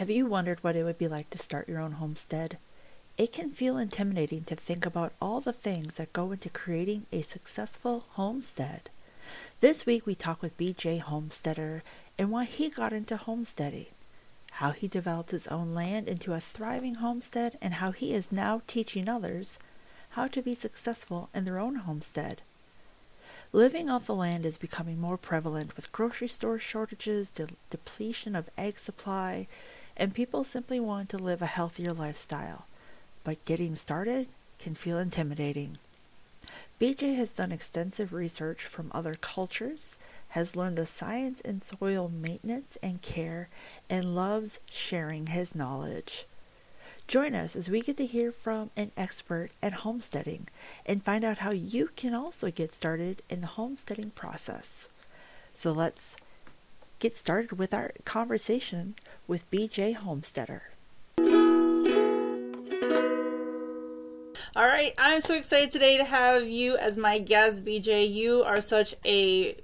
Have you wondered what it would be like to start your own homestead? It can feel intimidating to think about all the things that go into creating a successful homestead. This week we talk with BJ Homesteader and why he got into homesteading, how he developed his own land into a thriving homestead, and how he is now teaching others how to be successful in their own homestead. Living off the land is becoming more prevalent with grocery store shortages, de- depletion of egg supply, and people simply want to live a healthier lifestyle. But getting started can feel intimidating. BJ has done extensive research from other cultures, has learned the science in soil maintenance and care, and loves sharing his knowledge. Join us as we get to hear from an expert at homesteading and find out how you can also get started in the homesteading process. So let's get started with our conversation with BJ Homesteader. All right, I'm so excited today to have you as my guest, BJ. You are such a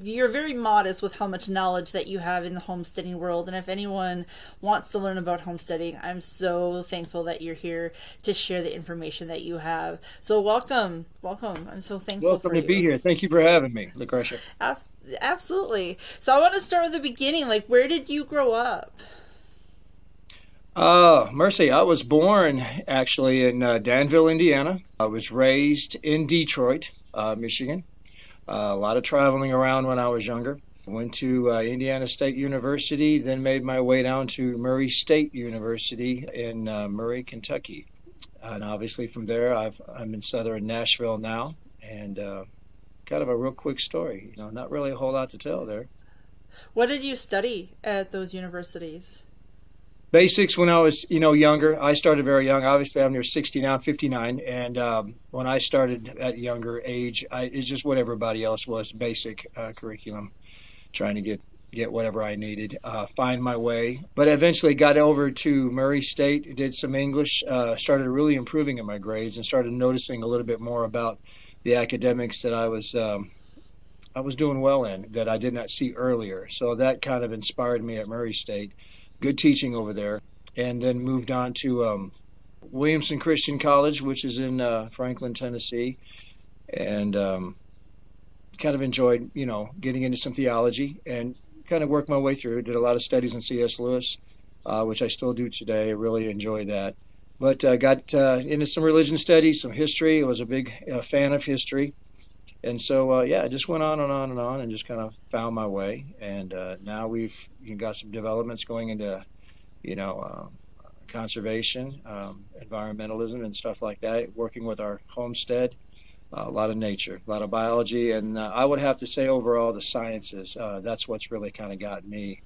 you're very modest with how much knowledge that you have in the homesteading world and if anyone wants to learn about homesteading i'm so thankful that you're here to share the information that you have so welcome welcome i'm so thankful welcome to you. be here thank you for having me lucretia absolutely so i want to start with the beginning like where did you grow up uh, Mercy, I was born actually in uh, Danville, Indiana. I was raised in Detroit, uh, Michigan. Uh, a lot of traveling around when I was younger. Went to uh, Indiana State University, then made my way down to Murray State University in uh, Murray, Kentucky. And obviously from there, i am in southern Nashville now. And kind of a real quick story. You know, not really a whole lot to tell there. What did you study at those universities? basics when I was, you know, younger. I started very young. Obviously, I'm near 60 now, 59, and um, when I started at younger age, I, it's just what everybody else was, basic uh, curriculum, trying to get get whatever I needed, uh, find my way. But eventually got over to Murray State, did some English, uh, started really improving in my grades, and started noticing a little bit more about the academics that I was. Um, I was doing well in that I did not see earlier. So that kind of inspired me at Murray State good teaching over there, and then moved on to um, Williamson Christian College, which is in uh, Franklin, Tennessee, and um, kind of enjoyed, you know, getting into some theology and kind of worked my way through. Did a lot of studies in C.S. Lewis, uh, which I still do today. I really enjoy that. But uh, got uh, into some religion studies, some history. I was a big uh, fan of history and so uh, yeah, I just went on and on and on and just kind of found my way. And uh, now we've got some developments going into, you know, uh, conservation, um, environmentalism, and stuff like that. Working with our homestead, a lot of nature, a lot of biology, and uh, I would have to say overall the sciences. Uh, that's what's really kind of got me.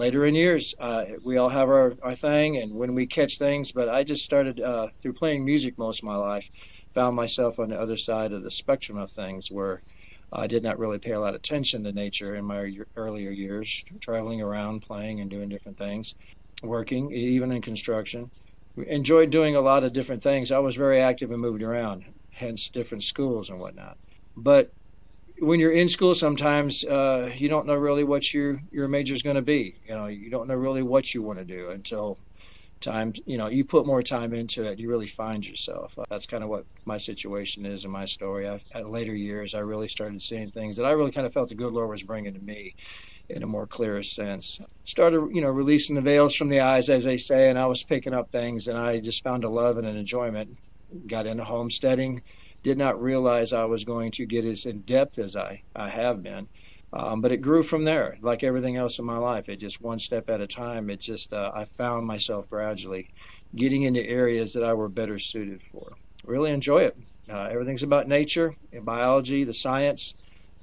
Later in years, uh, we all have our, our thing, and when we catch things. But I just started through playing music most of my life found myself on the other side of the spectrum of things where I did not really pay a lot of attention to nature in my earlier years, traveling around, playing, and doing different things, working, even in construction. Enjoyed doing a lot of different things. I was very active and moved around, hence different schools and whatnot. But when you're in school, sometimes uh, you don't know really what your your major is going to be. You know, you don't know really what you want to do until time you know you put more time into it you really find yourself. That's kind of what my situation is in my story. I've, at later years i really started seeing things that i really kind of felt the good lord was bringing to me in a more clearer sense. Started you know releasing the veils from the eyes as they say and i was picking up things and i just found a love and an enjoyment. Got into homesteading did not realize i was going to get as in depth as i i have been um, but it grew from there, like everything else in my life. It just one step at a time. It just uh, I found myself gradually getting into areas that I were better suited for. Really enjoy it. Uh, everything's about nature, biology, the science.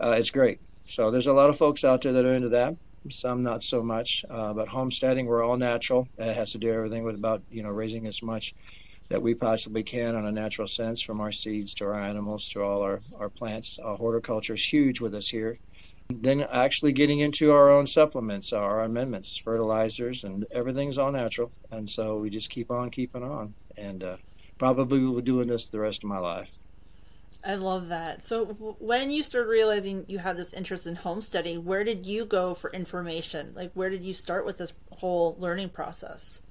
Uh, it's great. So there's a lot of folks out there that are into that. Some not so much. Uh, but homesteading, we're all natural. It has to do everything with about you know raising as much that we possibly can on a natural sense, from our seeds to our animals to all our our plants. Uh, horticulture is huge with us here then actually getting into our own supplements, our amendments, fertilizers, and everything's all natural. And so we just keep on keeping on. And uh, probably will be doing this the rest of my life. I love that. So, when you started realizing you had this interest in homesteading, where did you go for information? Like, where did you start with this whole learning process?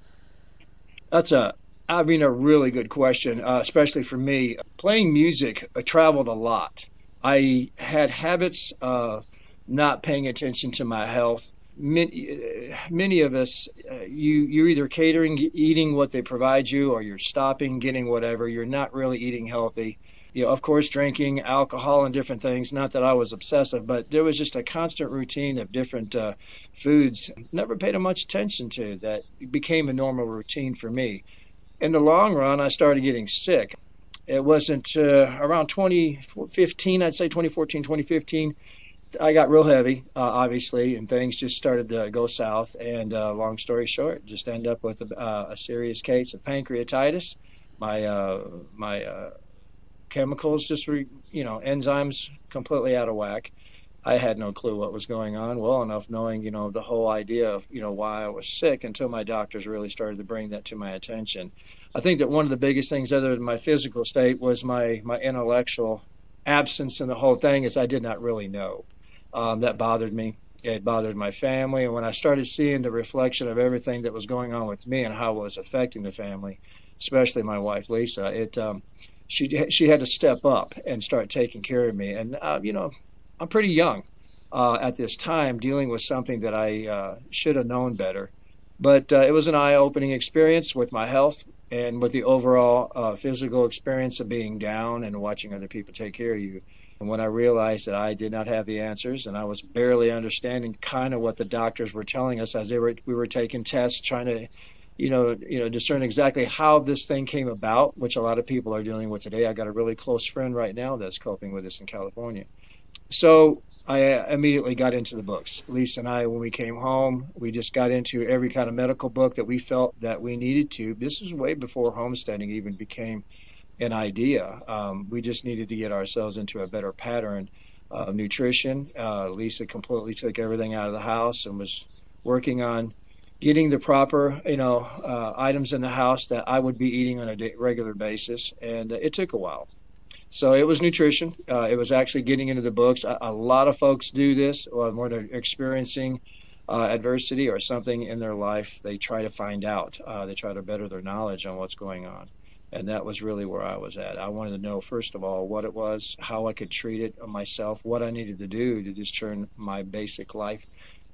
That's a, I mean, a really good question, uh, especially for me. Playing music, I traveled a lot. I had habits of not paying attention to my health. Many, many of us, uh, you you're either catering, eating what they provide you, or you're stopping, getting whatever. You're not really eating healthy you know, of course, drinking alcohol and different things. Not that I was obsessive, but there was just a constant routine of different uh, foods. Never paid much attention to that. became a normal routine for me. In the long run, I started getting sick. It wasn't uh, around 2015, I'd say 2014, 2015. I got real heavy, uh, obviously, and things just started to go south. And uh, long story short, just end up with a, uh, a serious case of pancreatitis. My uh, my uh, chemicals just re, you know enzymes completely out of whack i had no clue what was going on well enough knowing you know the whole idea of you know why i was sick until my doctors really started to bring that to my attention. I think that one of the biggest things other than my physical state was my my intellectual absence in the whole thing is i did not really know. Um, that bothered me. It bothered my family. And when i started seeing the reflection of everything that was going on with me and how it was affecting the family especially my wife lisa it um, she she had to step up and start taking care of me. And uh, you know, I'm pretty young uh, at this time, dealing with something that I uh, should have known better. But uh, it was an eye-opening experience with my health and with the overall uh, physical experience of being down and watching other people take care of you. And when I realized that I did not have the answers and I was barely understanding kind of what the doctors were telling us as they were we were taking tests, trying to you know, you know, discern exactly how this thing came about, which a lot of people are dealing with today. I got a really close friend right now that's coping with this in California. So I uh, immediately got into the books. Lisa and I, when we came home, we just got into every kind of medical book that we felt that we needed to. This was way before homesteading even became an idea. Um, we just needed to get ourselves into a better pattern of nutrition. Uh, Lisa completely took everything out of the house and was working on getting the proper you know uh, items in the house that I would be eating on a regular basis, and uh, it took a while. So it was nutrition. Uh, it was actually getting into the books. A, a lot of folks do this, when they're experiencing uh, adversity or something in their life, they try to find out. Uh, they try to better their knowledge on what's going on. And that was really where I was at. I wanted to know, first of all, what it was, how I could treat it myself, what I needed to do to just turn my basic life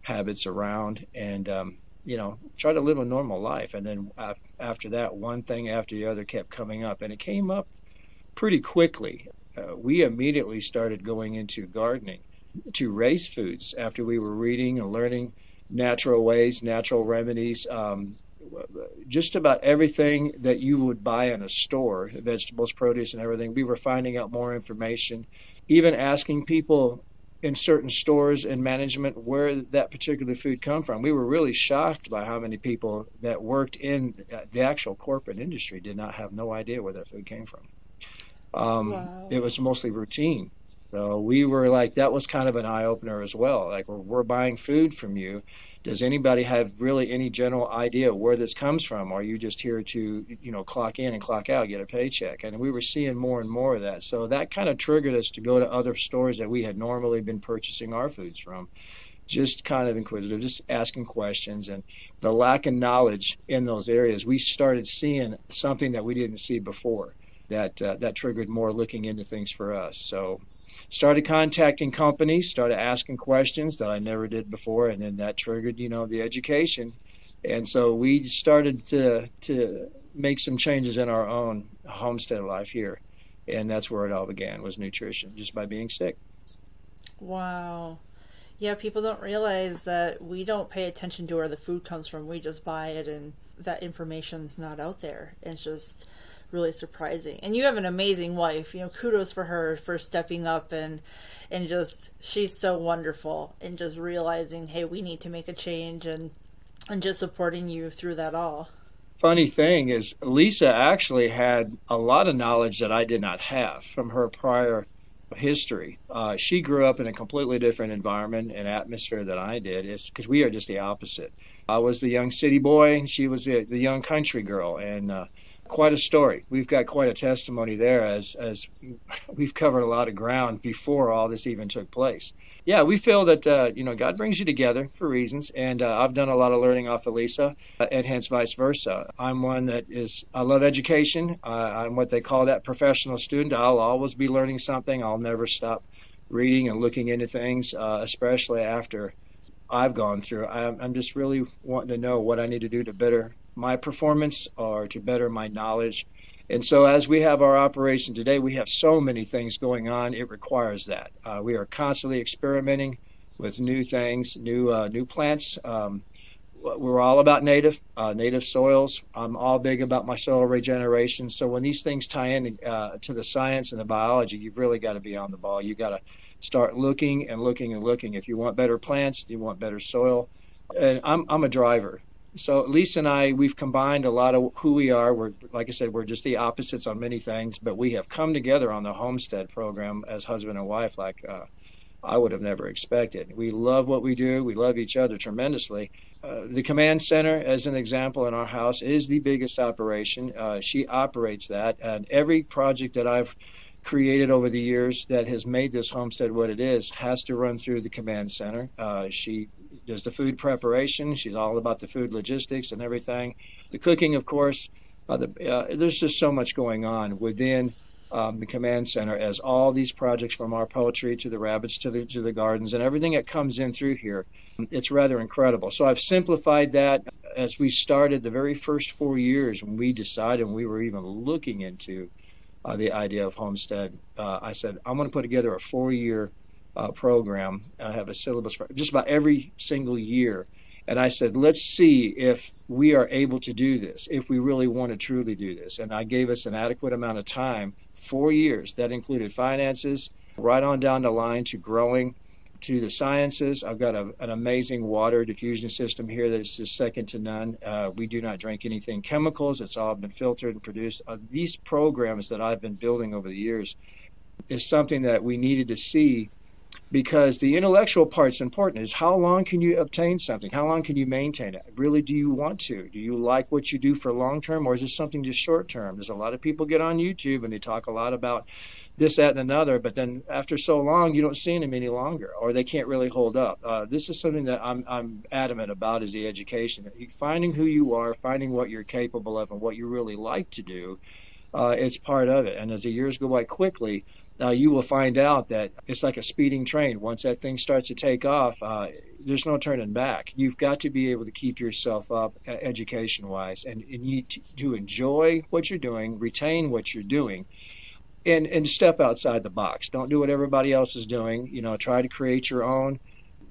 habits around. And um, you know, try to live a normal life. And then after that, one thing after the other kept coming up, and it came up pretty quickly. Uh, we immediately started going into gardening to raise foods after we were reading and learning natural ways, natural remedies. Um, just about everything that you would buy in a store, vegetables, produce, and everything, we were finding out more information. Even asking people in certain stores and management where that particular food come from. We were really shocked by how many people that worked in the actual corporate industry did not have no idea where that food came from. Um, wow. It was mostly routine. So we were like, that was kind of an eye opener as well. Like, we're, we're buying food from you. Does anybody have really any general idea where this comes from? Or are you just here to, you know, clock in and clock out, get a paycheck? And we were seeing more and more of that. So that kind of triggered us to go to other stores that we had normally been purchasing our foods from just kind of inquisitive, just asking questions, and the lack of knowledge in those areas, we started seeing something that we didn't see before. That uh, that triggered more looking into things for us. So started contacting companies, started asking questions that I never did before, and then that triggered, you know, the education. And so we started to to make some changes in our own homestead life here, and that's where it all began was nutrition, just by being sick. Wow. Yeah, people don't realize that we don't pay attention to where the food comes from. We just buy it, and that information's not out there. It's just really surprising. And you have an amazing wife. You know, kudos for her for stepping up and and just she's so wonderful and just realizing, hey, we need to make a change and and just supporting you through that all. Funny thing is, Lisa actually had a lot of knowledge that I did not have from her prior history. Uh, she grew up in a completely different environment and atmosphere than I did. It's because we are just the opposite. I was the young city boy, and she was the, the young country girl, and uh, quite a story. We've got quite a testimony there as as we've covered a lot of ground before all this even took place. Yeah, we feel that uh, you know God brings you together for reasons, and uh, I've done a lot of learning off of Lisa, uh, and hence vice versa. I'm one that is I love education. I'm what they call that professional student. I'll always be learning something. I'll never stop reading and looking into things, uh, especially after I've gone through. I'm just really wanting to know what I need to do to better my performance or to better my knowledge. And so, as we have our operation today, we have so many things going on. It requires that uh, we are constantly experimenting with new things, new uh, new plants. Um, we're all about native uh, native soils. I'm all big about my soil regeneration. So when these things tie in uh, to the science and the biology, you've really got to be on the ball. You got to start looking and looking and looking. If you want better plants, you want better soil. And I'm I'm a driver so Lisa and I, we've combined a lot of who we are. We're, like I said, we're just the opposites on many things, but we have come together on the homestead program as husband and wife, like uh, I would have never expected. We love what we do. We love each other tremendously. Uh, the command center, as an example, in our house is the biggest operation. Uh, she operates that, and every project that I've created over the years that has made this homestead what it is has to run through the command center. Uh, she does the food preparation. She's all about the food logistics and everything. The cooking, of course. Uh, the, uh, there's just so much going on within um, the command center as all these projects from our poultry to the rabbits to the to the gardens and everything that comes in through here. It's rather incredible. So I've simplified that as we started the very first four years when we decided we were even looking into uh, the idea of homestead. Uh, I said I'm going to put together a four-year uh, program. I have a syllabus for just about every single year. And I said, let's see if we are able to do this, if we really want to truly do this. And I gave us an adequate amount of time, four years. That included finances, right on down the line to growing, to the sciences. I've got a, an amazing water diffusion system here that is just second to none. Uh, we do not drink anything chemicals. It's all been filtered and produced. Uh, these programs that I've been building over the years is something that we needed to see because the intellectual part's important is how long can you obtain something? How long can you maintain it? Really do you want to? Do you like what you do for long term or is this something just short term? There's a lot of people get on youtube and they talk a lot about this that and another but then after so long you don't see them any longer or they can't really hold up. Uh, this is something that I'm, I'm adamant about is the education. Finding who you are finding what you're capable of and what you really like to do uh, it's part of it. And as the years go by quickly uh, you will find out that it's like a speeding train. Once that thing starts to take off, uh, there's no turning back. You've got to be able to keep yourself up uh, education wise, and, and you to enjoy what you're doing, retain what you're doing. And, and step outside the box. Don't do what everybody else is doing. You know, try to create your own,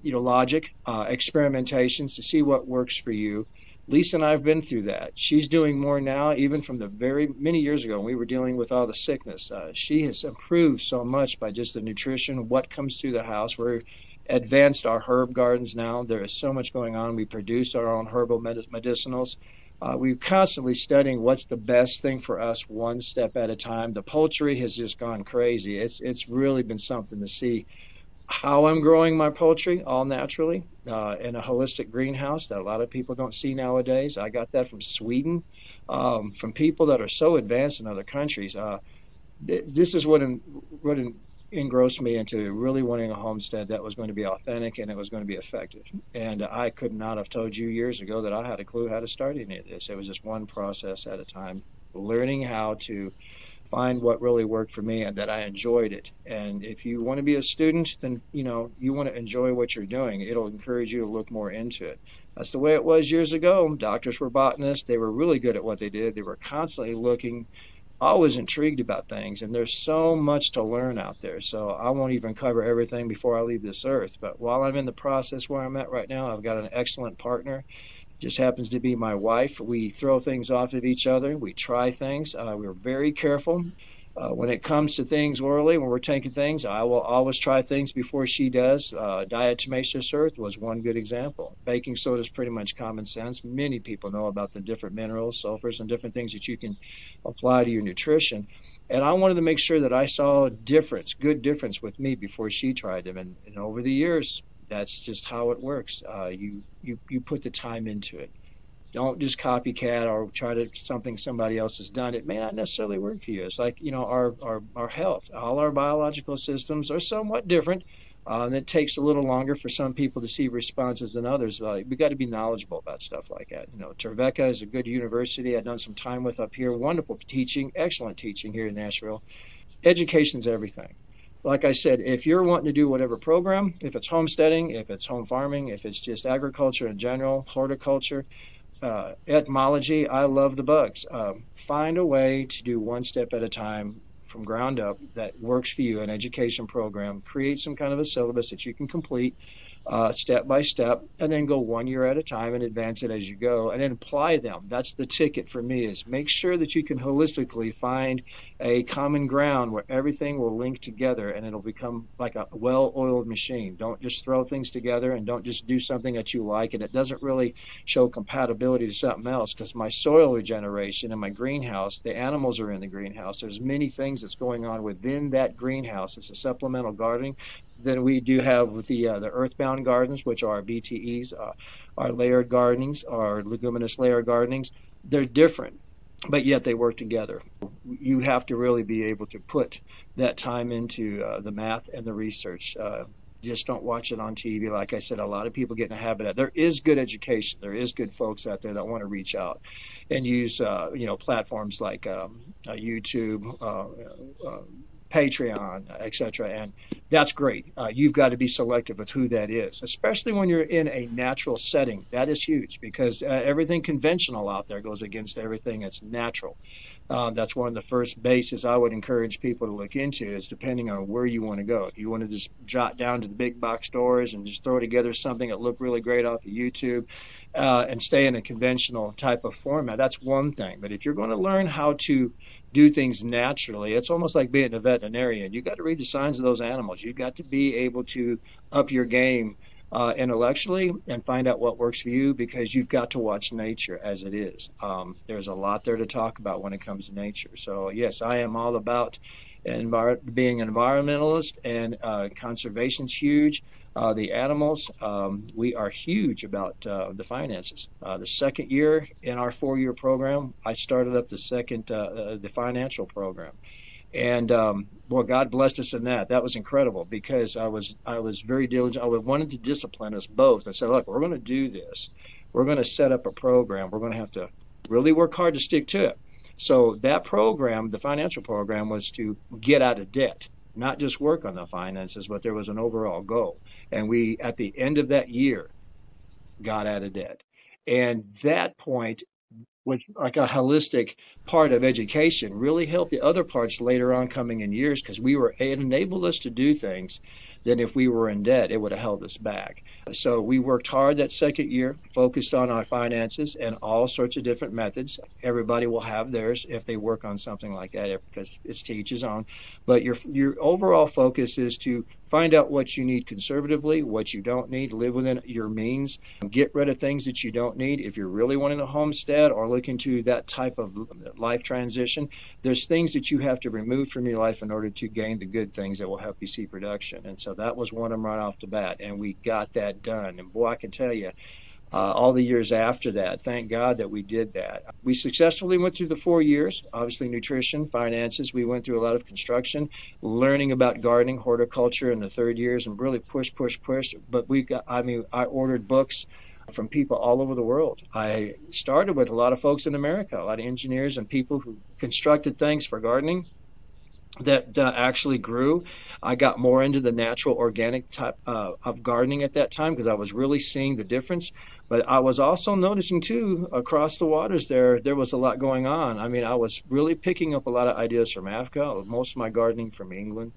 you know, logic, uh, experimentations to see what works for you Lisa and I have been through that. She's doing more now, even from the very many years ago when we were dealing with all the sickness. Uh, she has improved so much by just the nutrition, what comes through the house. We're advanced our herb gardens now. There is so much going on. We produce our own herbal medicinals. Uh, we're constantly studying what's the best thing for us, one step at a time. The poultry has just gone crazy. It's it's really been something to see how I'm growing my poultry all naturally uh, in a holistic greenhouse that a lot of people don't see nowadays. I got that from Sweden, um, from people that are so advanced in other countries. Uh, th- this is what, what engrossed me into really wanting a homestead that was going to be authentic and it was going to be effective. And I could not have told you years ago that I had a clue how to start any of this. It was just one process at a time, learning how to find what really worked for me and that I enjoyed it. And if you want to be a student, then you know you want to enjoy what you're doing. It'll encourage you to look more into it. That's the way it was years ago. Doctors were botanists. They were really good at what they did. They were constantly looking, always intrigued about things. And there's so much to learn out there. So I won't even cover everything before I leave this earth. But while I'm in the process where I'm at right now, I've got an excellent partner just happens to be my wife. We throw things off of each other. We try things. Uh, we're very careful. Uh, when it comes to things orally, when we're taking things, I will always try things before she does. Uh, diatomaceous earth was one good example. Baking soda is pretty much common sense. Many people know about the different minerals, sulfurs, and different things that you can apply to your nutrition. And I wanted to make sure that I saw a difference, good difference with me before she tried them. And, and over the years, that's just how it works. Uh, you, you you put the time into it. don't just copycat or try to something somebody else has done. It may not necessarily work for you. It's like you know our our, our health. All our biological systems are somewhat different. Uh, and it takes a little longer for some people to see responses than others. Uh, we got to be knowledgeable about stuff like that. You know, Trevecca is a good university. I've done some time with up here. Wonderful teaching, excellent teaching here in Nashville. Education is everything like I said, if you're wanting to do whatever program, if it's homesteading, if it's home farming, if it's just agriculture in general, horticulture, uh, etymology, I love the bugs. Um, find a way to do one step at a time from ground up that works for you, an education program. Create some kind of a syllabus that you can complete uh, step by step, and then go one year at a time and advance it as you go, and then apply them. That's the ticket for me. Is make sure that you can holistically find a common ground where everything will link together, and it'll become like a well-oiled machine. Don't just throw things together, and don't just do something that you like, and it doesn't really show compatibility to something else. Because my soil regeneration in my greenhouse, the animals are in the greenhouse. There's many things that's going on within that greenhouse. It's a supplemental gardening than we do have with the uh, the earthbound gardens, which are BTEs, uh, our layered gardenings, our leguminous layer gardenings. They're different, but yet they work together. You have to really be able to put that time into uh, the math and the research. Uh, just don't watch it on TV. Like I said, a lot of people get in the habit of there is good education. There is good folks out there that want to reach out and use uh, you know platforms like um, uh, YouTube, uh, uh Patreon, etc. And that's great. You've got to be selective with who that is, especially when you're in a natural setting. That is huge because everything conventional out there goes against everything that's natural. Um, that's one of the first bases I would encourage people to look into is depending on where you want to go. If you want to just jot down to the big box stores and just throw together something that looked really great off of YouTube uh, and stay in a conventional type of format, that's one thing. But if you're going to learn how to do things naturally. It's almost like being a veterinarian. You got to read the signs of those animals. You've got to be able to up your game uh, intellectually and find out what works for you because you've got to watch nature as it is. Um, there's a lot there to talk about when it comes to nature. So yes, I am all about envir- being an environmentalist and uh, conservation's huge. Uh, the animals, um, we are huge about uh, the finances. Uh, the second year in our four-year program, I started up the second, uh, uh, the financial program, and um, boy, God blessed us in that. That was incredible because I was I was very diligent. I wanted to discipline us both. I said, look, we're going to do this. We're going to set up a program. We're going to have to really work hard to stick to it. So that program, the financial program, was to get out of debt not just work on the finances, but there was an overall goal. And we, at the end of that year, got out of debt. And that point, which like a holistic part of education, really helped the other parts later on coming in years because we were it enabled us to do things than if we were in debt. It would have held us back. So we worked hard that second year, focused on our finances and all sorts of different methods. Everybody will have theirs if they work on something like that, because it's to each his own. But your your overall focus is to find out what you need conservatively, what you don't need, live within your means, get rid of things that you don't need. If you're really wanting a homestead or looking to that type of life transition, there's things that you have to remove from your life in order to gain the good things that will help you see production. And so that was one of them right off the bat, and we got that done. And boy, I can tell you, uh, all the years after that. Thank God that we did that. We successfully went through the four years, obviously nutrition, finances. We went through a lot of construction, learning about gardening, horticulture in the third years, and really push, push, push. But we got, I mean, I ordered books from people all over the world. I started with a lot of folks in America, a lot of engineers and people who constructed things for gardening that uh, actually grew. I got more into the natural organic type uh, of gardening at that time because I was really seeing the difference. But I was also noticing too across the waters there there was a lot going on. I mean, I was really picking up a lot of ideas from Africa. Most of my gardening from England.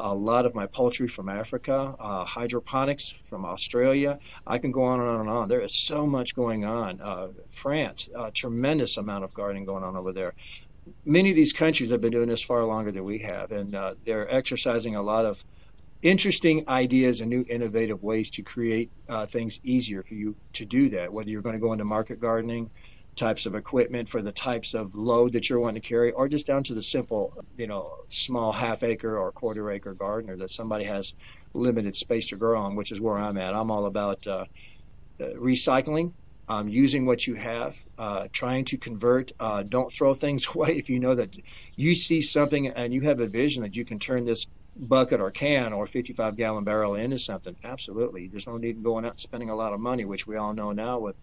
A lot of my poultry from Africa, uh, hydroponics from Australia. I can go on and on and on. There is so much going on. Uh, France, a tremendous amount of gardening going on over there many of these countries have been doing this far longer than we have, and uh, they're exercising a lot of interesting ideas and new innovative ways to create uh, things easier for you to do that. Whether you're going to go into market gardening, types of equipment for the types of load that you're wanting to carry, or just down to the simple, you know, small half acre or quarter acre gardener that somebody has limited space to grow on, which is where I'm at. I'm all about uh, uh recycling um, using what you have, uh, trying to convert. Uh, don't throw things away if you know that you see something and you have a vision that you can turn this bucket or can or 55 gallon barrel into something. Absolutely. There's no need going out and spending a lot of money, which we all know now with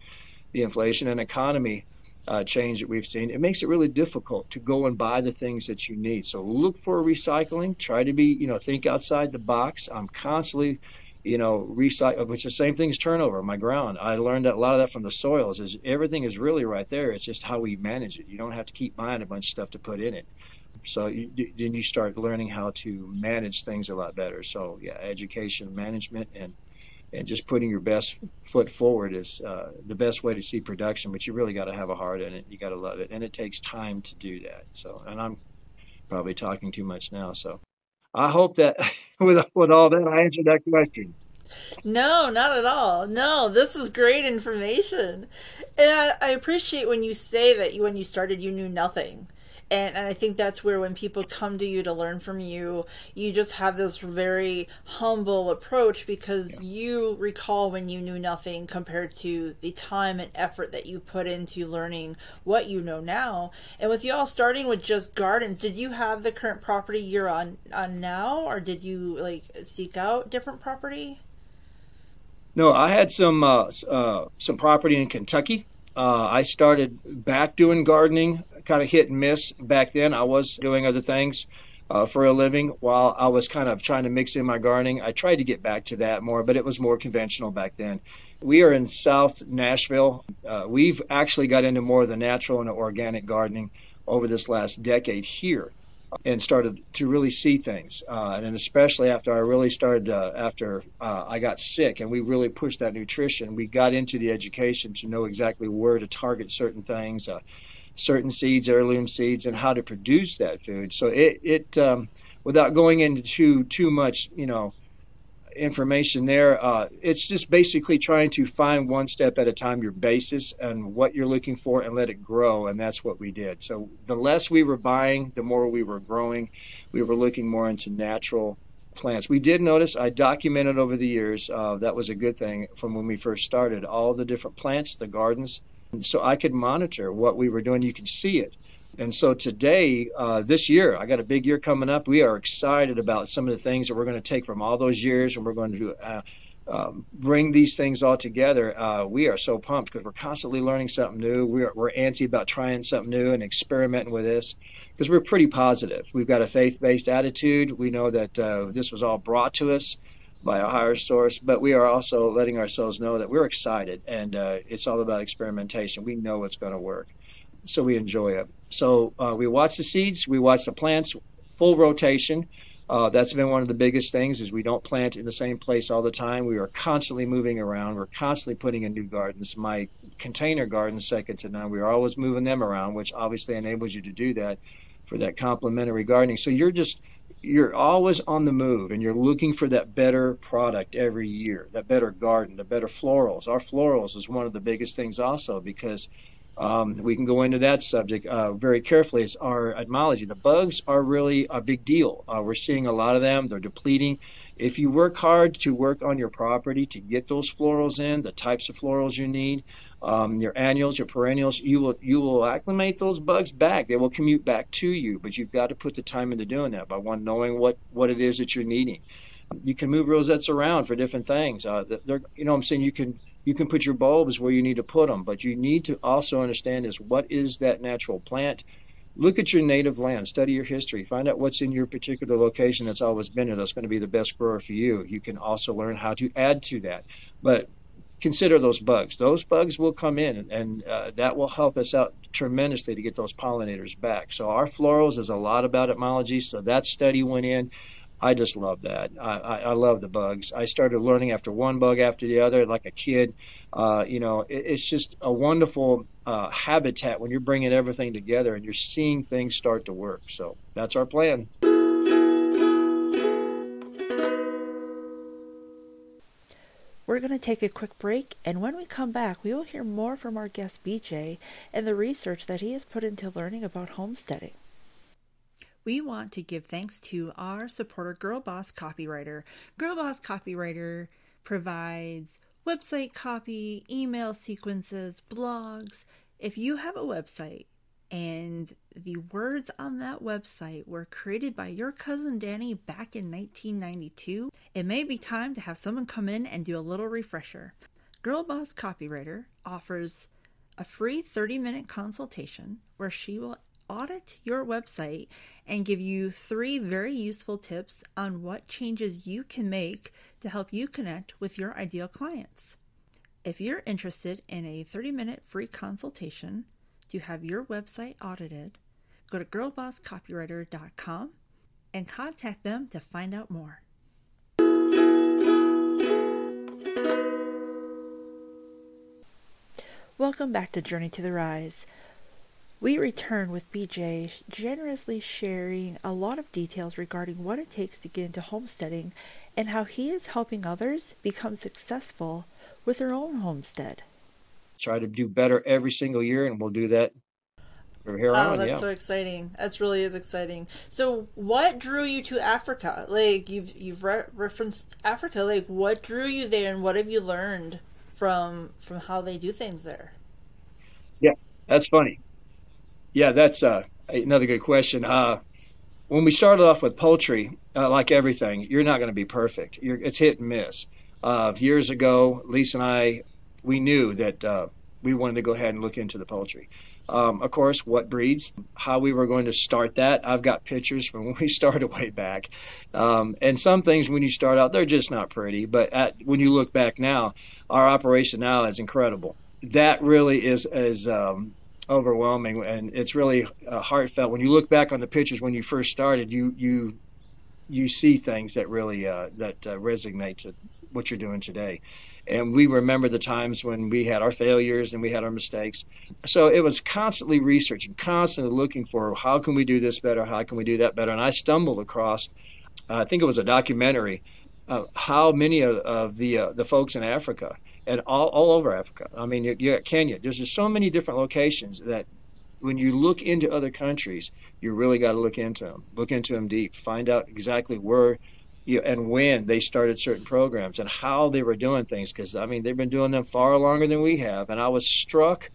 the inflation and economy uh, change that we've seen. It makes it really difficult to go and buy the things that you need. So look for recycling. Try to be, you know, think outside the box. I'm constantly you know, recycle, which the same thing as turnover. My ground, I learned that a lot of that from the soils. Is everything is really right there. It's just how we manage it. You don't have to keep buying a bunch of stuff to put in it. So you, then you start learning how to manage things a lot better. So yeah, education, management, and and just putting your best foot forward is uh, the best way to see production. But you really got to have a heart in it. You got to love it, and it takes time to do that. So, and I'm probably talking too much now. So I hope that with with all that, I answered that question. No, not at all. No, this is great information, and I, I appreciate when you say that you, when you started, you knew nothing and, and I think that's where when people come to you to learn from you, you just have this very humble approach because you recall when you knew nothing compared to the time and effort that you put into learning what you know now. And with y'all starting with just gardens, did you have the current property you're on on now, or did you like seek out different property? No, I had some uh, uh, some property in Kentucky. Uh, I started back doing gardening kind of hit and miss back then. I was doing other things uh, for a living while I was kind of trying to mix in my gardening. I tried to get back to that more, but it was more conventional back then. We are in South Nashville. Uh, we've actually got into more of the natural and organic gardening over this last decade here and started to really see things. Uh, and especially after I really started, uh, after uh, I got sick and we really pushed that nutrition, we got into the education to know exactly where to target certain things. Uh, certain seeds, heirloom seeds, and how to produce that food. So it, it um, without going into too much, you know, information there, uh, it's just basically trying to find one step at a time your basis and what you're looking for and let it grow. And that's what we did. So the less we were buying, the more we were growing. We were looking more into natural plants. We did notice, I documented over the years, uh, that was a good thing from when we first started, all the different plants, the gardens so I could monitor what we were doing. You could see it. And so today, uh, this year, I got a big year coming up. We are excited about some of the things that we're going to take from all those years, and we're going to do, uh, um, bring these things all together. Uh, we are so pumped because we're constantly learning something new. We're, we're antsy about trying something new and experimenting with this because we're pretty positive. We've got a faith-based attitude. We know that uh, this was all brought to us by a higher source, but we are also letting ourselves know that we're excited and uh, it's all about experimentation. We know it's going to work, so we enjoy it. So uh, we watch the seeds, we watch the plants, full rotation. Uh, that's been one of the biggest things is we don't plant in the same place all the time. We are constantly moving around. We're constantly putting in new gardens. My container gardens, second to none. We are always moving them around, which obviously enables you to do that for that complementary gardening. So you're just you're always on the move and you're looking for that better product every year, that better garden, the better florals. Our florals is one of the biggest things also because um, we can go into that subject uh, very carefully. It's our etymology. The bugs are really a big deal. Uh, we're seeing a lot of them. They're depleting. If you work hard to work on your property to get those florals in, the types of florals you need, um, your annuals, your perennials, you will you will acclimate those bugs back. They will commute back to you, but you've got to put the time into doing that by one knowing what what it is that you're needing. You can move rosettes around for different things. Uh, they're, you know, I'm saying you can you can put your bulbs where you need to put them, but you need to also understand is what is that natural plant. Look at your native land, study your history, find out what's in your particular location that's always been there that's going to be the best grower for you. You can also learn how to add to that. But consider those bugs. Those bugs will come in, and uh, that will help us out tremendously to get those pollinators back. So our florals is a lot about etymology. So that study went in. I just love that. I, I, I love the bugs. I started learning after one bug after the other, like a kid. Uh, you know, it, it's just a wonderful uh, habitat when you're bringing everything together and you're seeing things start to work. So that's our plan. We're going to take a quick break, and when we come back, we will hear more from our guest BJ and the research that he has put into learning about homesteading. We want to give thanks to our supporter, Girl Boss Copywriter. Girl Boss Copywriter provides website copy, email sequences, blogs. If you have a website and the words on that website were created by your cousin Danny back in 1992, it may be time to have someone come in and do a little refresher. Girl Boss Copywriter offers a free 30 minute consultation where she will audit your website and give you three very useful tips on what changes you can make to help you connect with your ideal clients. If you're interested in a 30 minute free consultation to have your website audited, go to girlbosscopywriter.com and contact them to find out more. Welcome back to Journey to the Rise. We return with BJ generously sharing a lot of details regarding what it takes to get into homesteading and how he is helping others become successful with their own homestead. Try to do better every single year, and we'll do that from here oh, on. that's yeah. so exciting! That's really is exciting. So, what drew you to Africa? Like you've you've re- referenced Africa. Like, what drew you there, and what have you learned from from how they do things there? Yeah, that's funny. Yeah, that's uh, another good question. Uh, when we started off with poultry, uh, like everything, you're not going to be perfect. You're, it's hit and miss. Uh, years ago, Lisa and I, we knew that uh, we wanted to go ahead and look into the poultry. Um, of course, what breeds, how we were going to start that. I've got pictures from when we started way back. Um, and some things, when you start out, they're just not pretty. But at, when you look back now, our operation now is incredible. That really is, is um, overwhelming, and it's really uh, heartfelt. When you look back on the pictures when you first started, you you you see things that really uh, that uh, resonate to what you're doing today. And we remember the times when we had our failures and we had our mistakes. So it was constantly researching, constantly looking for how can we do this better, how can we do that better. And I stumbled across, uh, I think it was a documentary, how many of, of the uh, the folks in Africa and all, all over Africa. I mean, you, you Kenya. There's just so many different locations that when you look into other countries, you really got to look into them, look into them deep, find out exactly where you, and when they started certain programs and how they were doing things. Because I mean, they've been doing them far longer than we have. And I was struck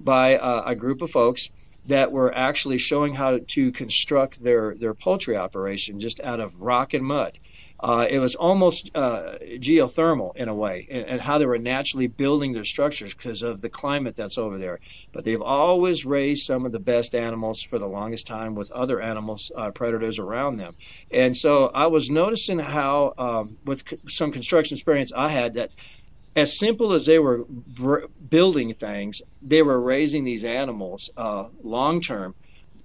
by uh, a group of folks that were actually showing how to construct their their poultry operation just out of rock and mud. Uh, it was almost uh, geothermal in a way, and, how they were naturally building their structures because of the climate that's over there. But they've always raised some of the best animals for the longest time with other animals, uh, predators around them. And so I was noticing how, um, with some construction experience I had, that as simple as they were br- building things, they were raising these animals uh, long term.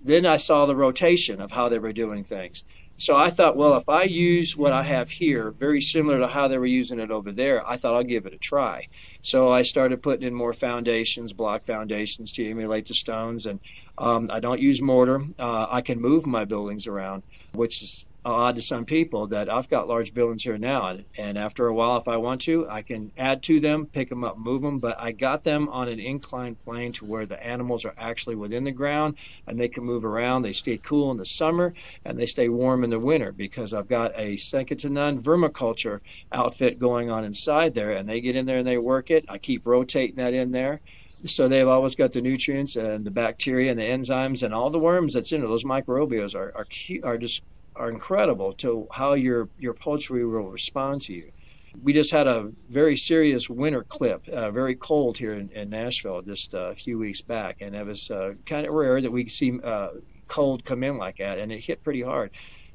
Then I saw the rotation of how they were doing things. So I thought, well, if I use what I have here, very similar to how they were using it over there, I thought I'll give it a try. So I started putting in more foundations, block foundations to emulate the stones, and um, I don't use mortar. Uh, I can move my buildings around, which is Uh, odd to some people that I've got large buildings here now, and after a while, if I want to, I can add to them, pick them up, move them. But I got them on an inclined plane to where the animals are actually within the ground and they can move around. They stay cool in the summer and they stay warm in the winter because I've got a second to none vermiculture outfit going on inside there, and they get in there and they work it. I keep rotating that in there so they've always got the nutrients and the bacteria and the enzymes and all the worms that's in it. Those microbials are are, are just are incredible to how your your poultry will respond to you. We just had a very serious winter clip, uh, very cold here in, in Nashville just uh, a few weeks back, and it was uh, kind of rare that we see uh, cold come in like that, and it hit pretty hard.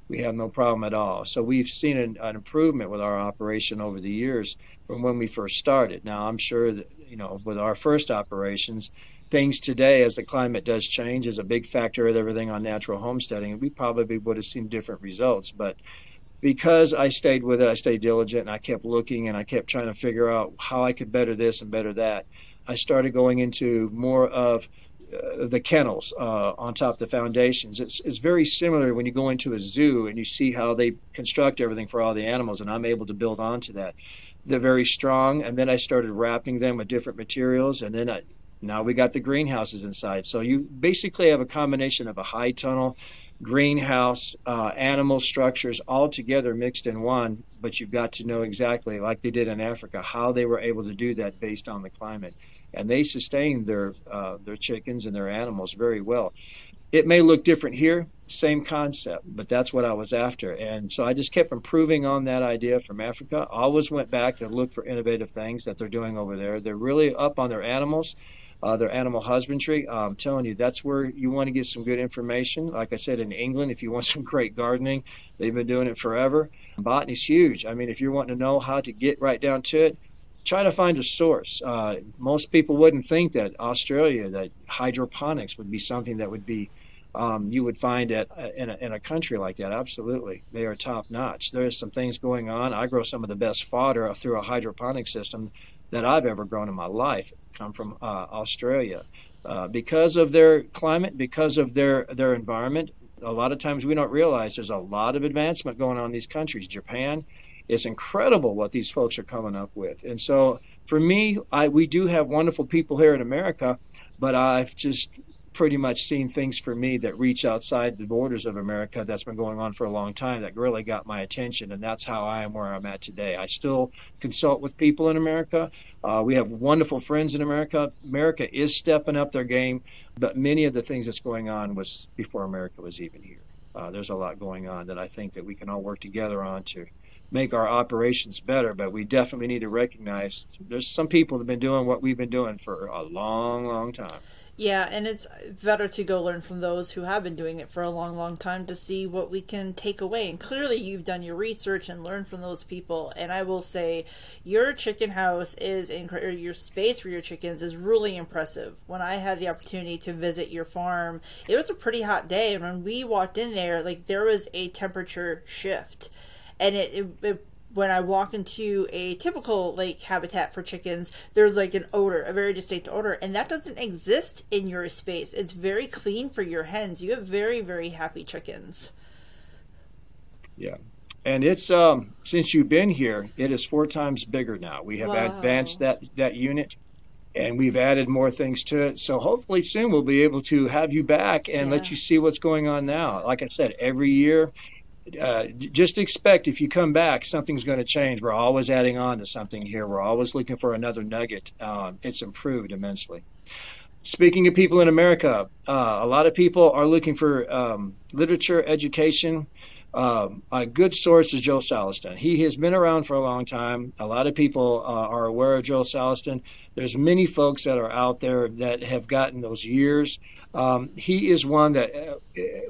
We have no problem at all. So we've seen an, an improvement with our operation over the years from when we first started. Now I'm sure that you know with our first operations, things today as the climate does change is a big factor of everything on natural homesteading. We probably would have seen different results, but because I stayed with it, I stayed diligent and I kept looking and I kept trying to figure out how I could better this and better that. I started going into more of uh, the kennels uh, on top of the foundations. It's, it's very similar when you go into a zoo and you see how they construct everything for all the animals, and I'm able to build onto that. They're very strong, and then I started wrapping them with different materials, and then I, now we got the greenhouses inside. So you basically have a combination of a high tunnel greenhouse, uh, animal structures all together mixed in one. But you've got to know exactly, like they did in Africa, how they were able to do that based on the climate, and they sustained their uh, their chickens and their animals very well. It may look different here, same concept, but that's what I was after. And so I just kept improving on that idea from Africa. Always went back to look for innovative things that they're doing over there. They're really up on their animals uh, their animal husbandry. I'm telling you, that's where you want to get some good information. Like I said, in England, if you want some great gardening, they've been doing it forever. Botany's huge. I mean, if you're wanting to know how to get right down to it, try to find a source. Uh, most people wouldn't think that Australia, that hydroponics would be something that would be um, you would find at in a, in a country like that. Absolutely, they are top notch. There's some things going on. I grow some of the best fodder through a hydroponic system that I've ever grown in my life come from uh, Australia. Uh, because of their climate, because of their, their environment, a lot of times we don't realize there's a lot of advancement going on in these countries. Japan, it's incredible what these folks are coming up with. And so for me, I, we do have wonderful people here in America, but I've just pretty much seen things for me that reach outside the borders of America that's been going on for a long time that really got my attention, and that's how I am where I'm at today. I still consult with people in America. Uh, we have wonderful friends in America. America is stepping up their game, but many of the things that's going on was before America was even here. Uh, there's a lot going on that I think that we can all work together on to make our operations better, but we definitely need to recognize there's some people that have been doing what we've been doing for a long, long time. Yeah, and it's better to go learn from those who have been doing it for a long, long time to see what we can take away. And clearly, you've done your research and learned from those people. And I will say, your chicken house is incredible. Your space for your chickens is really impressive. When I had the opportunity to visit your farm, it was a pretty hot day, and when we walked in there, like there was a temperature shift, and it, it, it when I walk into a typical like habitat for chickens, there's like an odor, a very distinct odor, and that doesn't exist in your space. It's very clean for your hens. You have very very happy chickens. Yeah. And it's um since you've been here, it is four times bigger now. We have wow. advanced that that unit and we've added more things to it. So hopefully soon we'll be able to have you back and yeah. let you see what's going on now. Like I said, every year uh, just expect if you come back, something's going to change. We're always adding on to something here. We're always looking for another nugget. Um, it's improved immensely. Speaking of people in America, uh, a lot of people are looking for um, literature, education. Um, a good source is Joel Salatin. He has been around for a long time. A lot of people uh, are aware of Joel Salatin. There's many folks that are out there that have gotten those years um, he is one that, uh,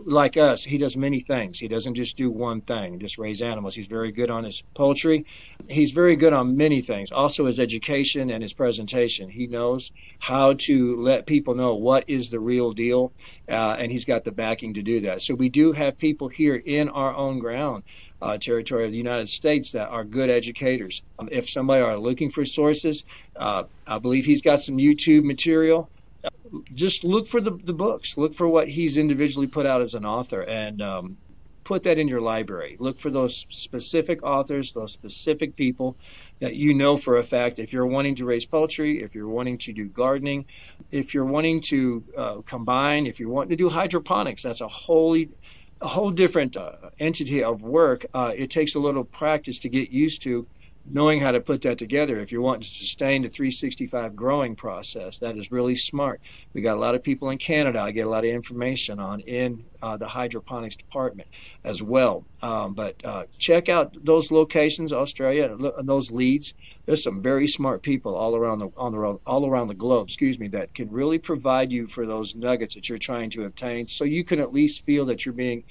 like us, he does many things. He doesn't just do one thing, just raise animals. He's very good on his poultry. He's very good on many things. Also, his education and his presentation. He knows how to let people know what is the real deal, uh, and he's got the backing to do that. So we do have people here in our own ground. Uh, territory of the United States that are good educators. Um, if somebody are looking for sources, uh, I believe he's got some YouTube material just look for the, the books. Look for what he's individually put out as an author and um, put that in your library. Look for those specific authors, those specific people that you know for a fact. If you're wanting to raise poultry, if you're wanting to do gardening, if you're wanting to uh, combine, if you're wanting to do hydroponics, that's a wholly a whole different uh, entity of work. Uh, it takes a little practice to get used to knowing how to put that together if you want to sustain the 365 growing process that is really smart. We got a lot of people in canada. I get a lot of information on in uh, the hydroponics department as well. Um, but uh, check out those locations australia and those leads. There's some very smart people all around the, on the all around the globe excuse me that can really provide you for those nuggets that you're trying to obtain so you can at least feel that you're being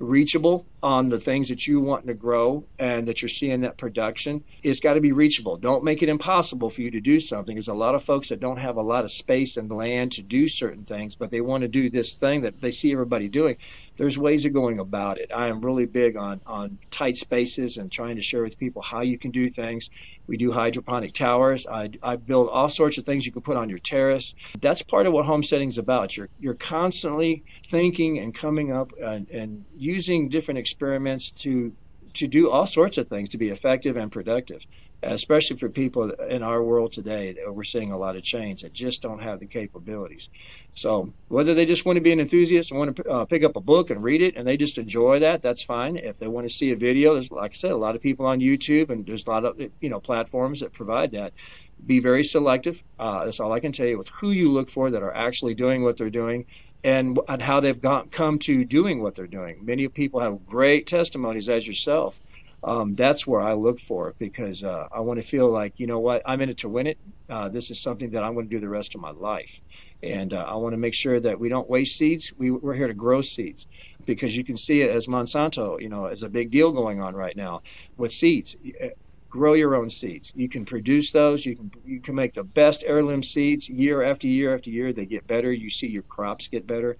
reachable on the things that you want to grow and that you're seeing that production, it's got to be reachable. Don't make it impossible for you to do something. There's a lot of folks that don't have a lot of space and land to do certain things, but they want to do this thing that they see everybody doing. There's ways of going about it. I am really big on, on tight spaces and trying to share with people how you can do things. We do hydroponic towers. I, I build all sorts of things you can put on your terrace. That's part of what homesteading is about. You're, you're constantly thinking and coming up and, and using different experiments to to do all sorts of things to be effective and productive. Especially for people in our world today. We're seeing a lot of chains that just don't have the capabilities. So whether they just want to be an enthusiast and want to uh, pick up a book and read it, and they just enjoy that, that's fine. If they want to see a video, there's like I said, a lot of people on YouTube, and there's a lot of you know platforms that provide that. Be very selective. Uh, that's all I can tell you with who you look for that are actually doing what they're doing and, and how they've got, come to doing what they're doing. Many people have great testimonies, as yourself. Um, that's where I look for it because uh, I want to feel like, you know what, I'm in it to win it. Uh, this is something that I'm going to do the rest of my life. And uh, I want to make sure that we don't waste seeds. We, we're here to grow seeds because you can see it as Monsanto, you know, as a big deal going on right now with seeds grow your own seeds. You can produce those. You can you can make the best heirloom seeds year after year after year. They get better. You see your crops get better.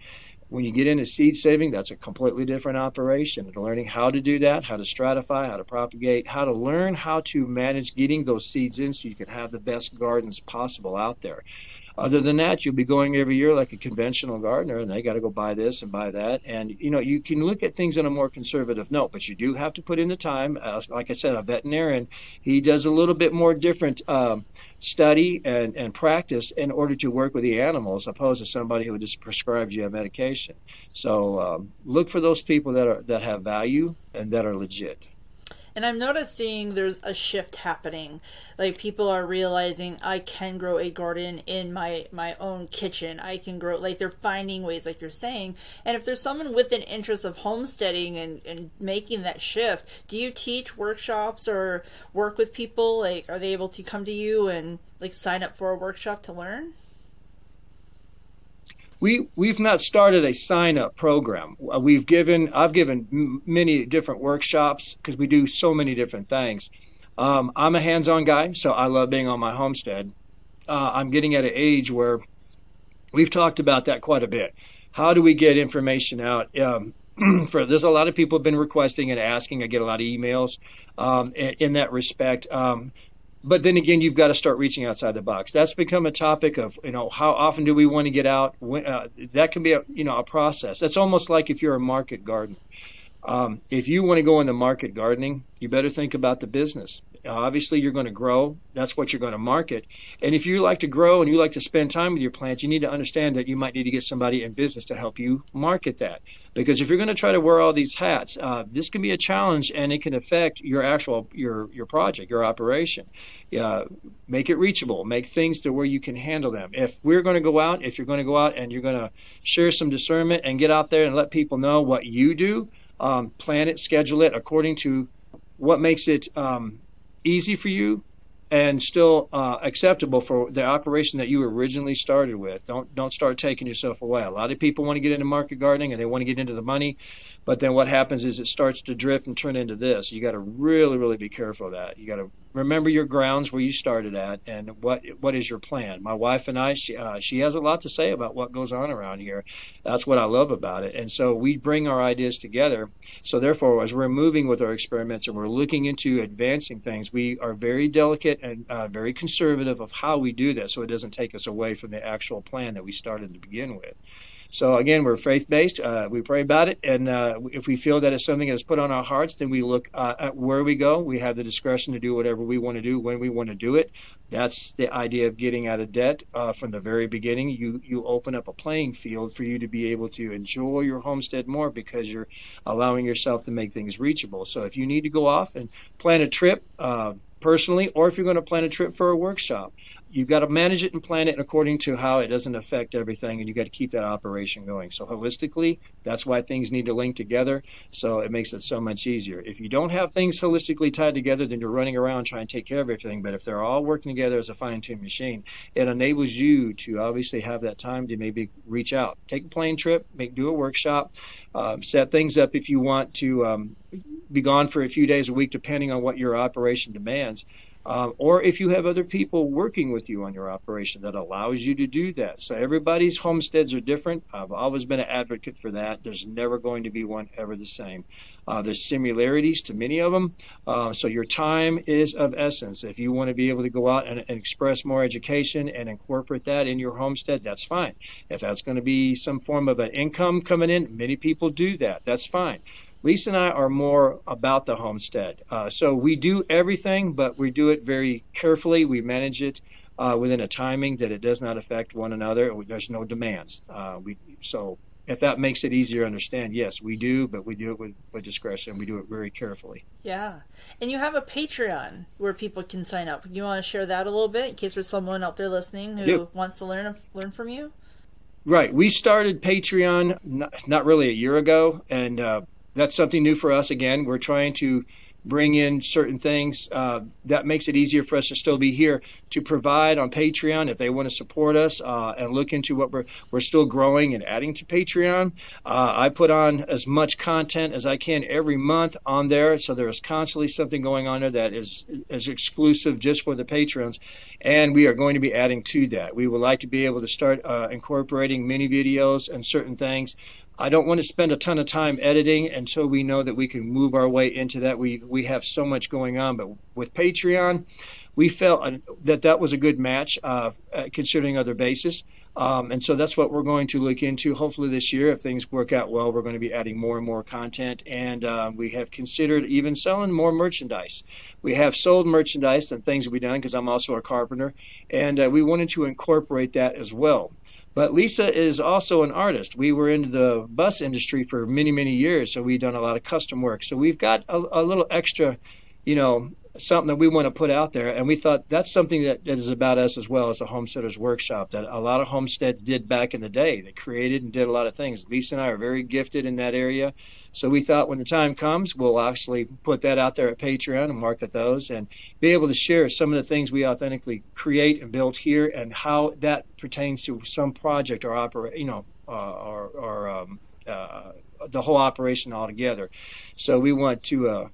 When you get into seed saving, that's a completely different operation. And learning how to do that, how to stratify, how to propagate, how to learn how to manage getting those seeds in so you can have the best gardens possible out there. Other than that, you'll be going every year like a conventional gardener, and they got to go buy this and buy that. And you know, you can look at things on a more conservative note, but you do have to put in the time. Uh, like I said, a veterinarian, he does a little bit more different um, study and, and practice in order to work with the animals, opposed to somebody who just prescribes you a medication. So um, look for those people that are that have value and that are legit. And I'm noticing there's a shift happening. Like people are realizing I can grow a garden in my my own kitchen. I can grow like they're finding ways like you're saying. And if there's someone with an interest of homesteading and, and making that shift, do you teach workshops or work with people? Like are they able to come to you and like sign up for a workshop to learn? We we've not started a sign up program. Uh, we've given I've given many different workshops because we do so many different things. Um, I'm a hands on guy, so I love being on my homestead. Uh, I'm getting at an age where we've talked about that quite a bit. How do we get information out? Um, for there's a lot of people have been requesting and asking. I get a lot of emails um, in, in, that respect. Um, but then again, you've got to start reaching outside the box. That's become a topic of you know how often do we want to get out? When, uh, that can be a you know a process. That's almost like if you're a market gardener. Um, if you want to go into market gardening, you better think about the business. Obviously, you're going to grow. That's what you're going to market. And if you like to grow and you like to spend time with your plants, you need to understand that you might need to get somebody in business to help you market that. Because if you're going to try to wear all these hats, uh, this can be a challenge and it can affect your actual your your project, your operation. Uh, make it reachable. Make things to where you can handle them. If we're going to go out, if you're going to go out and you're going to share some discernment and get out there and let people know what you do, um, plan it, schedule it according to what makes it um, easy for you and still uh, acceptable for the operation that you originally started with. Don't don't start taking yourself away. A lot of people want to get into market gardening and they want to get into the money, but then what happens is it starts to drift and turn into this. You got to really really be careful of that. You got to remember your grounds where you started at and what what is your plan. My wife and I, she uh, she has a lot to say about what goes on around here. That's what I love about it. And so we bring our ideas together. So therefore, as we're moving with our experiments and we're looking into advancing things, we are very delicate and uh, very conservative of how we do that, so it doesn't take us away from the actual plan that we started to begin with. So again, we're faith based. Uh, we pray about it, and uh, if we feel that it's something that's put on our hearts, then we look uh, at where we go. We have the discretion to do whatever we want to do when we want to do it. That's the idea of getting out of debt uh, from the very beginning. You you open up a playing field for you to be able to enjoy your homestead more because you're allowing yourself to make things reachable. So if you need to go off and plan a trip uh, personally, or if you're going to plan a trip for a workshop you've got to manage it and plan it according to how it doesn't affect everything, and you've got to keep that operation going. So holistically, that's why things need to link together. So it makes it so much easier. If you don't have things holistically tied together, then you're running around trying to take care of everything. But if they're all working together as a fine-tuned machine, it enables you to obviously have that time to maybe reach out, take a plane trip, make do a workshop, um, set things up if you want to. Um, be gone for a few days a week, depending on what your operation demands. Um, or if you have other people working with you on your operation that allows you to do that. So everybody's homesteads are different. I've always been an advocate for that. There's never going to be one ever the same. Uh, there's similarities to many of them. Uh, so your time is of essence. If you want to be able to go out and, and express more education and incorporate that in your homestead, that's fine. If that's going to be some form of an income coming in, many people do that. That's fine. Lisa and I are more about the homestead. Uh, so we do everything, but we do it very carefully. We manage it uh, within a timing that it does not affect one another. There's no demands. Uh, we so if that makes it easier to understand, yes, we do, but we do it with, with discretion. We do it very carefully. Yeah. And you have a Patreon where people can sign up. You want to share that a little bit in case there's someone out there listening who wants to learn learn from you? Right. We started Patreon not, not really a year ago, and uh, that's something new for us. Again, we're trying to bring in certain things uh, that makes it easier for us to still be here to provide on Patreon if they want to support us uh, and look into what we're we're still growing and adding to Patreon. Uh, I put on as much content as I can every month on there, so there is constantly something going on there that is is exclusive just for the patrons, and we are going to be adding to that. We would like to be able to start uh, incorporating mini videos and certain things I don't want to spend a ton of time editing until we know that we can move our way into that. We we have so much going on, but with Patreon, we felt that that was a good match, uh, uh, considering other bases. Um, and so that's what we're going to look into. Hopefully this year, if things work out well, we're going to be adding more and more content. And uh, we have considered even selling more merchandise. We have sold merchandise and things we've done because I'm also a carpenter, and uh, we wanted to incorporate that as well. But Lisa is also an artist. We were into the bus industry for many, many years, so we've done a lot of custom work. So we've got a, a little extra, you know, something that we want to put out there. And we thought that's something that is about us as well as a homesteaders workshop that a lot of homesteads did back in the day. They created and did a lot of things. Lisa and I are very gifted in that area. So we thought when the time comes, we'll actually put that out there at Patreon and market those and be able to share some of the things we authentically create and build here and how that pertains to some project or operate, you know, uh, or, or um, uh, the whole operation altogether. So we want to uh,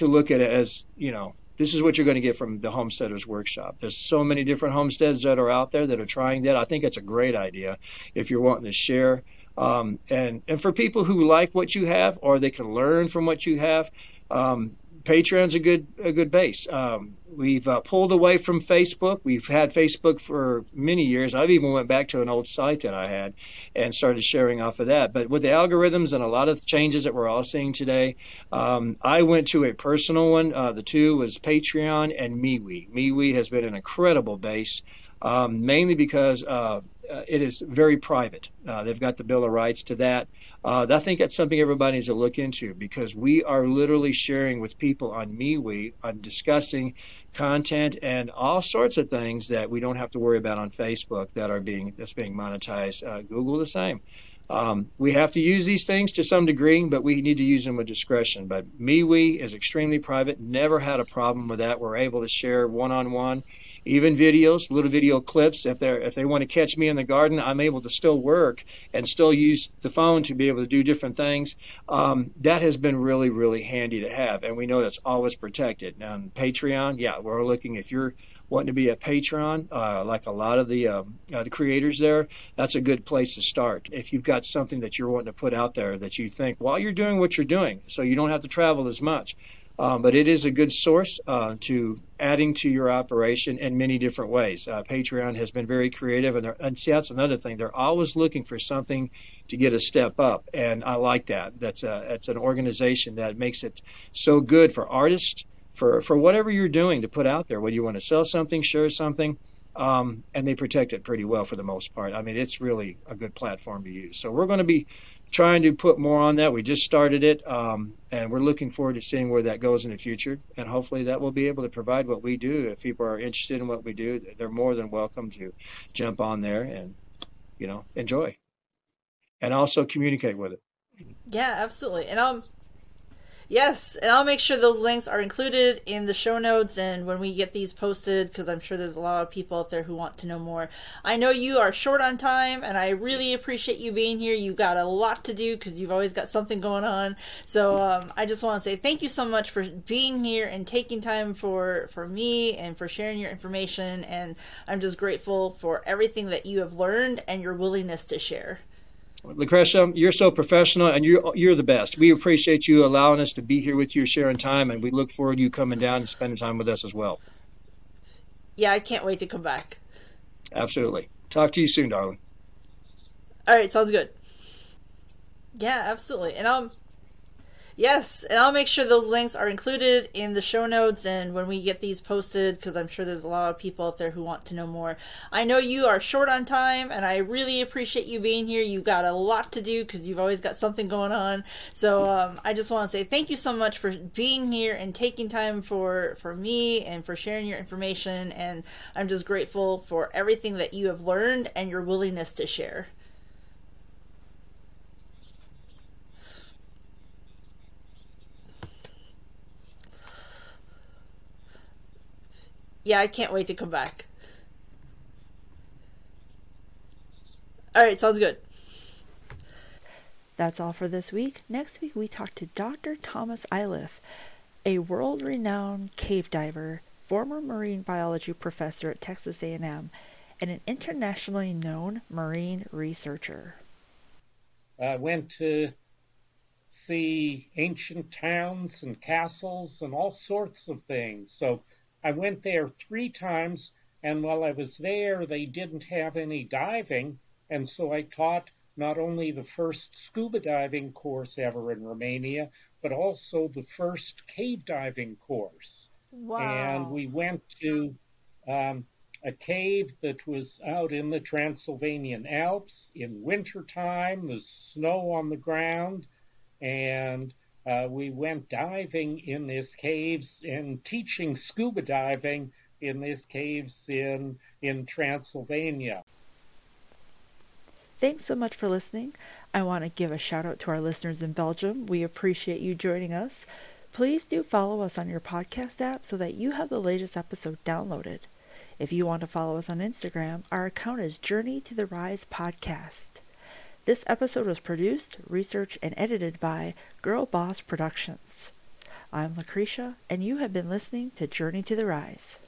to look at it as you know this is what you're going to get from the homesteaders workshop. There's so many different homesteads that are out there that are trying that. I think it's a great idea if you're wanting to share um, and and for people who like what you have or they can learn from what you have um, Patreon's a good a good base. Um, we've uh, pulled away from Facebook. We've had Facebook for many years. I've even went back to an old site that I had and started sharing off of that. But with the algorithms and a lot of changes that we're all seeing today, um, I went to a personal one. Uh, the two was Patreon and MeWe. MeWe has been an incredible base, um, mainly because uh, uh, it is very private. Uh, they've got the Bill of Rights to that. Uh, I think that's something everybody needs to look into because we are literally sharing with people on MeWe on discussing content and all sorts of things that we don't have to worry about on Facebook that are being that's being monetized. Uh, Google the same. Um, we have to use these things to some degree, but we need to use them with discretion. But MeWe is extremely private. Never had a problem with that. We're able to share one on one even videos, little video clips. If they if they want to catch me in the garden, I'm able to still work and still use the phone to be able to do different things. Um, that has been really really handy to have, and we know that's always protected. On Patreon, yeah, we're looking if you're wanting to be a patron, uh, like a lot of the um, uh, the creators there, that's a good place to start. If you've got something that you're wanting to put out there that you think while you're doing what you're doing, so you don't have to travel as much, um, but it is a good source uh, to adding to your operation in many different ways. Uh, Patreon has been very creative, and, and see that's another thing. They're always looking for something to get a step up, and I like that. That's a that's an organization that makes it so good for artists, for for whatever you're doing to put out there. Whether you want to sell something, share something. Um, and they protect it pretty well for the most part. I mean, it's really a good platform to use. So we're going to be trying to put more on that. We just started it, um, and we're looking forward to seeing where that goes in the future. And hopefully, that will be able to provide what we do. If people are interested in what we do, they're more than welcome to jump on there and you know enjoy, and also communicate with it. Yeah, absolutely. And um, Yes, and I'll make sure those links are included in the show notes and when we get these posted, because I'm sure there's a lot of people out there who want to know more. I know you are short on time, and I really appreciate you being here. You've got a lot to do because you've always got something going on. So um, I just want to say thank you so much for being here and taking time for for me and for sharing your information. And I'm just grateful for everything that you have learned and your willingness to share. Lucretia, you're so professional and you're you're the best. We appreciate you allowing us to be here with you, sharing time, and we look forward to you coming down and spending time with us as well. Yeah, I can't wait to come back. Absolutely. Talk to you soon, darling. All right, sounds good. Yeah, absolutely. And um Yes, and I'll make sure those links are included in the show notes and when we get these posted, because I'm sure there's a lot of people out there who want to know more. I know you are short on time, and I really appreciate you being here. You've got a lot to do because you've always got something going on. So um, I just want to say thank you so much for being here and taking time for for me and for sharing your information. And I'm just grateful for everything that you have learned and your willingness to share. Yeah, I can't wait to come back. All right, sounds good. That's all for this week. Next week, we talk to Dr. Thomas Iliffe, a world-renowned cave diver, former marine biology professor at Texas A&M, and an internationally known marine researcher. I went to see ancient towns and castles and all sorts of things. So I went there three times, and while I was there, they didn't have any diving, and so I taught not only the first scuba diving course ever in Romania, but also the first cave diving course. Wow. And we went to um, a cave that was out in the Transylvanian Alps in wintertime, the snow on the ground, and uh, we went diving in these caves and teaching scuba diving in these caves in in Transylvania. Thanks so much for listening. I want to give a shout out to our listeners in Belgium. We appreciate you joining us. Please do follow us on your podcast app so that you have the latest episode downloaded. If you want to follow us on Instagram, our account is Journey to the Rise Podcast. This episode was produced, researched, and edited by Girl Boss Productions. I'm Lucretia, and you have been listening to Journey to the Rise.